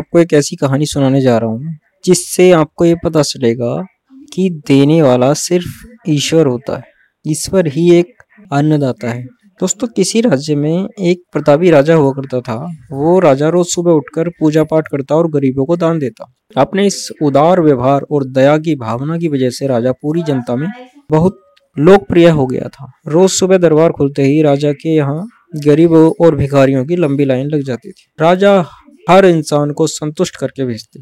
आपको एक ऐसी कहानी सुनाने जा रहा हूँ, जिससे आपको ये पता चलेगा कि देने वाला सिर्फ़ ईश्वर होता है, ईश्वर ही एक अन्नदाता है। दोस्तों, किसी राज्य में एक प्रतापी राजा हुआ करता था। वो राजा रोज सुबह उठकर पूजा पाठ करता और गरीबों को दान देता। अपने इस उदार व्यवहार और दया की भावना की वजह से राजा पूरी जनता में बहुत लोकप्रिय हो गया था। रोज सुबह दरबार खुलते ही राजा के यहाँ गरीबों और भिखारियों की लंबी लाइन लग जाती थी। राजा हर इंसान को संतुष्ट करके भेजते।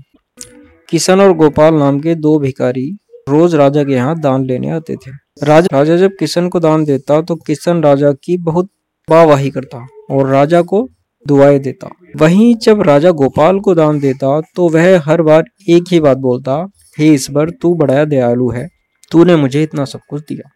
किशन और गोपाल नाम के दो भिकारी रोज राजा के यहाँ दान लेने आते थे। राजा राजा जब किशन को दान देता तो किशन राजा की बहुत वाहवाही करता और राजा को दुआएँ देता। वहीं जब राजा गोपाल को दान देता तो वह हर बार एक ही बात बोलता, हे ईश्वर, तू बड़ा दयालु है। तूने मुझे इतना सब कुछ दिया।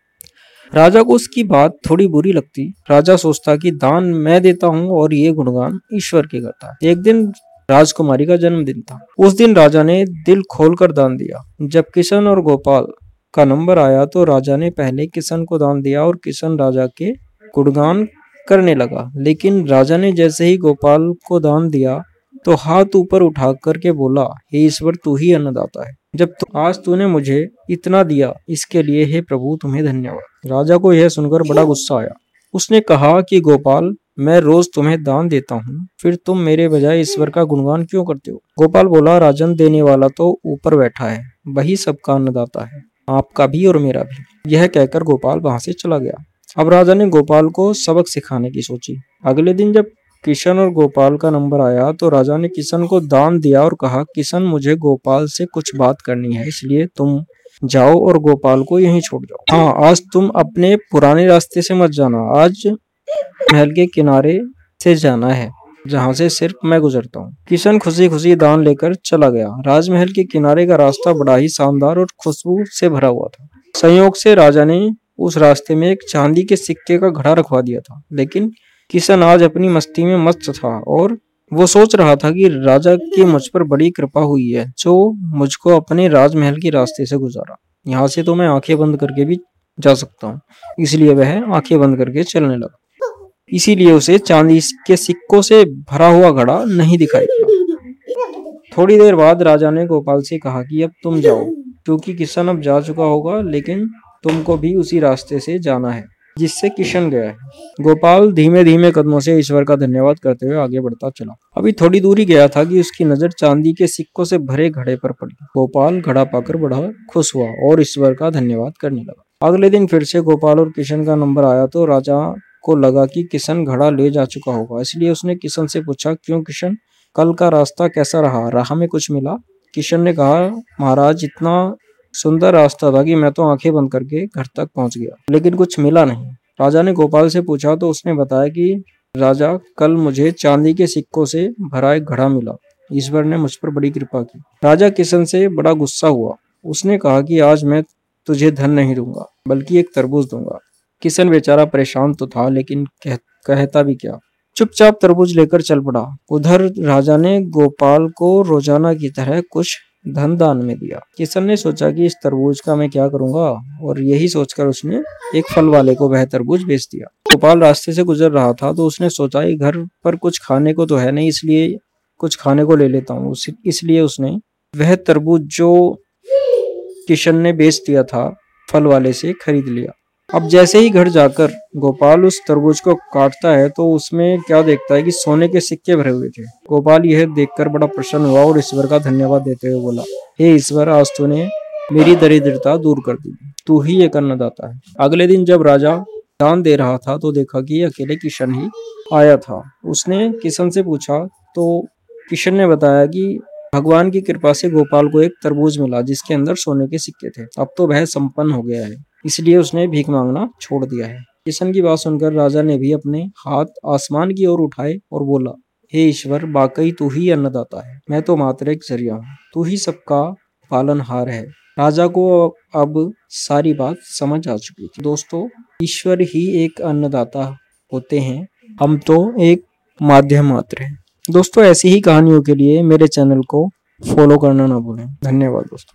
राजा को उसकी बात थोड़ी बुरी लगती। राजा सोचता कि दान मैं देता हूँ और ये गुणगान ईश्वर के करता। एक दिन राजकुमारी का जन्मदिन था। उस दिन राजा ने दिल खोलकर दान दिया। जब किशन और गोपाल का नंबर आया तो राजा ने पहले किशन को दान दिया और किशन राजा के गुणगान करने लगा। लेकिन राजा ने जैसे ही गोपाल को दान दिया तो हाथ ऊपर उठा करके बोला, हे ईश्वर, तू ही अन्नदाता है। जब तो आज तूने मुझे इतना दिया, इसके लिए हे प्रभु, तुम्हें धन्यवाद। राजा को यह सुनकर बड़ा गुस्सा आया। उसने कहा कि, गोपाल, मैं रोज तुम्हें दान देता हूँ, फिर तुम मेरे बजाय ईश्वर का गुणगान क्यों करते हो? गोपाल बोला, राजन देने वाला तो ऊपर बैठा है, वही सबका अन्नदाता है, आपका भी और मेरा भी। यह कहकर गोपाल वहाँ से चला गया। अब राजा ने गोपाल को सबक सिखाने की सोची। अगले दिन जब किशन और गोपाल का नंबर आया तो राजा ने किशन को दान दिया और कहा, किशन, मुझे गोपाल से कुछ बात करनी है, इसलिए तुम जाओ और गोपाल को यहीं छोड़ जाओ। हाँ आज तुम अपने पुराने रास्ते से मत जाना, आज महल के किनारे से जाना है, जहाँ से सिर्फ़ मैं गुजरता हूँ। किशन खुशी खुशी दान लेकर चला गया। राजमहल के किनारे का रास्ता बड़ा ही शानदार और खुशबू से भरा हुआ था। संयोग से राजा ने उस रास्ते में एक चांदी के सिक्के का घड़ा रखवा दिया था, लेकिन किशन आज अपनी मस्ती में मस्त था और वो सोच रहा था कि राजा की मुझ पर बड़ी कृपा हुई है, जो मुझको अपने राजमहल के रास्ते से गुजारा। यहाँ से तो मैं आँखें बंद करके भी जा सकता हूँ। इसलिए वह आँखें बंद करके चलने लगा। इसीलिए उसे चांदी के सिक्कों से भरा हुआ घड़ा नहीं दिखाई थोड़ी देर बाद राजा ने गोपाल से कहा कि अब तुम जाओ, क्योंकि किशन अब जा चुका होगा, लेकिन तुमको भी उसी रास्ते से जाना है। जिससे किशन गया है। गोपाल धीमे धीमे कदमों से ईश्वर का धन्यवाद करते हुए आगे बढ़ता चला। अभी थोड़ी दूरी गया था कि उसकी नज़र चांदी के सिक्कों से भरे घड़े पर पड़ी। गोपाल घड़ा पाकर बड़ा खुश हुआ और ईश्वर का धन्यवाद करने लगा। अगले दिन फिर से गोपाल और किशन का नंबर आया तो राजा को लगा कि किशन घड़ा ले जा चुका होगा। इसलिए उसने किशन से पूछा, क्यों किशन? कल का रास्ता कैसा रहा? राह में कुछ मिला? किशन ने कहा, महाराज, इतना सुंदर रास्ता था कि मैं तो आँखें बंद करके घर तक पहुँच गया। लेकिन कुछ मिला नहीं। राजा ने गोपाल से पूछा तो उसने बताया कि राजा कल मुझे चांदी के सिक्कों से भरा एक घड़ा मिला। ईश्वर ने मुझ पर बड़ी कृपा की। राजा किशन से बड़ा गुस्सा हुआ। उसने कहा कि आज मैं तुझे धन नहीं दूँगा बल्कि एक तरबूज दूँगा। किशन बेचारा परेशान तो था लेकिन कह, कहता भी क्या? चुपचाप तरबूज लेकर चल पड़ा। उधर राजा ने गोपाल को रोज़ाना की तरह कुछ धन दान में दिया। किशन ने सोचा कि इस तरबूज का मैं क्या करूँगा? और यही सोचकर उसने एक फल वाले को वह तरबूज बेच दिया। गोपाल रास्ते से गुजर रहा था तो उसने सोचा घर पर कुछ खाने को तो है नहीं, इसलिए कुछ खाने को ले लेता हूँ। इसलिए उसने वह तरबूज जो किशन ने बेच दिया था, फल वाले से खरीद लिया। अब जैसे ही घर जाकर गोपाल उस तरबूज को काटता है तो उसमें क्या देखता है कि सोने के सिक्के भरे हुए थे। गोपाल यह देखकर बड़ा प्रसन्न हुआ और ईश्वर का धन्यवाद देते हुए बोला, हे ईश्वर, आज तूने मेरी दरिद्रता दूर कर दी। तू ही एक अन्नदाता है। अगले दिन जब राजा दान दे रहा था तो देखा कि अकेले किशन ही आया था। उसने किशन से पूछा तो किशन ने बताया कि भगवान की कृपा से गोपाल को एक तरबूज मिला, जिसके अंदर सोने के सिक्के थे। अब तो वह संपन्न हो गया है। इसलिए उसने भीख मांगना छोड़ दिया है। किशन की बात सुनकर राजा ने भी अपने हाथ आसमान की ओर उठाए और बोला, हे ईश्वर, वाकई तू ही अन्नदाता है। मैं तो मात्र एक ज़रिया हूँ। तू ही सबका पालनहार है राजा को अब सारी बात समझ आ चुकी थी। दोस्तों, ईश्वर ही एक अन्नदाता होते हैं। हम तो एक माध्यम मात्र हैं। दोस्तों, ऐसी ही कहानियों के लिए मेरे चैनल को फॉलो करना ना भूलें। धन्यवाद दोस्तों।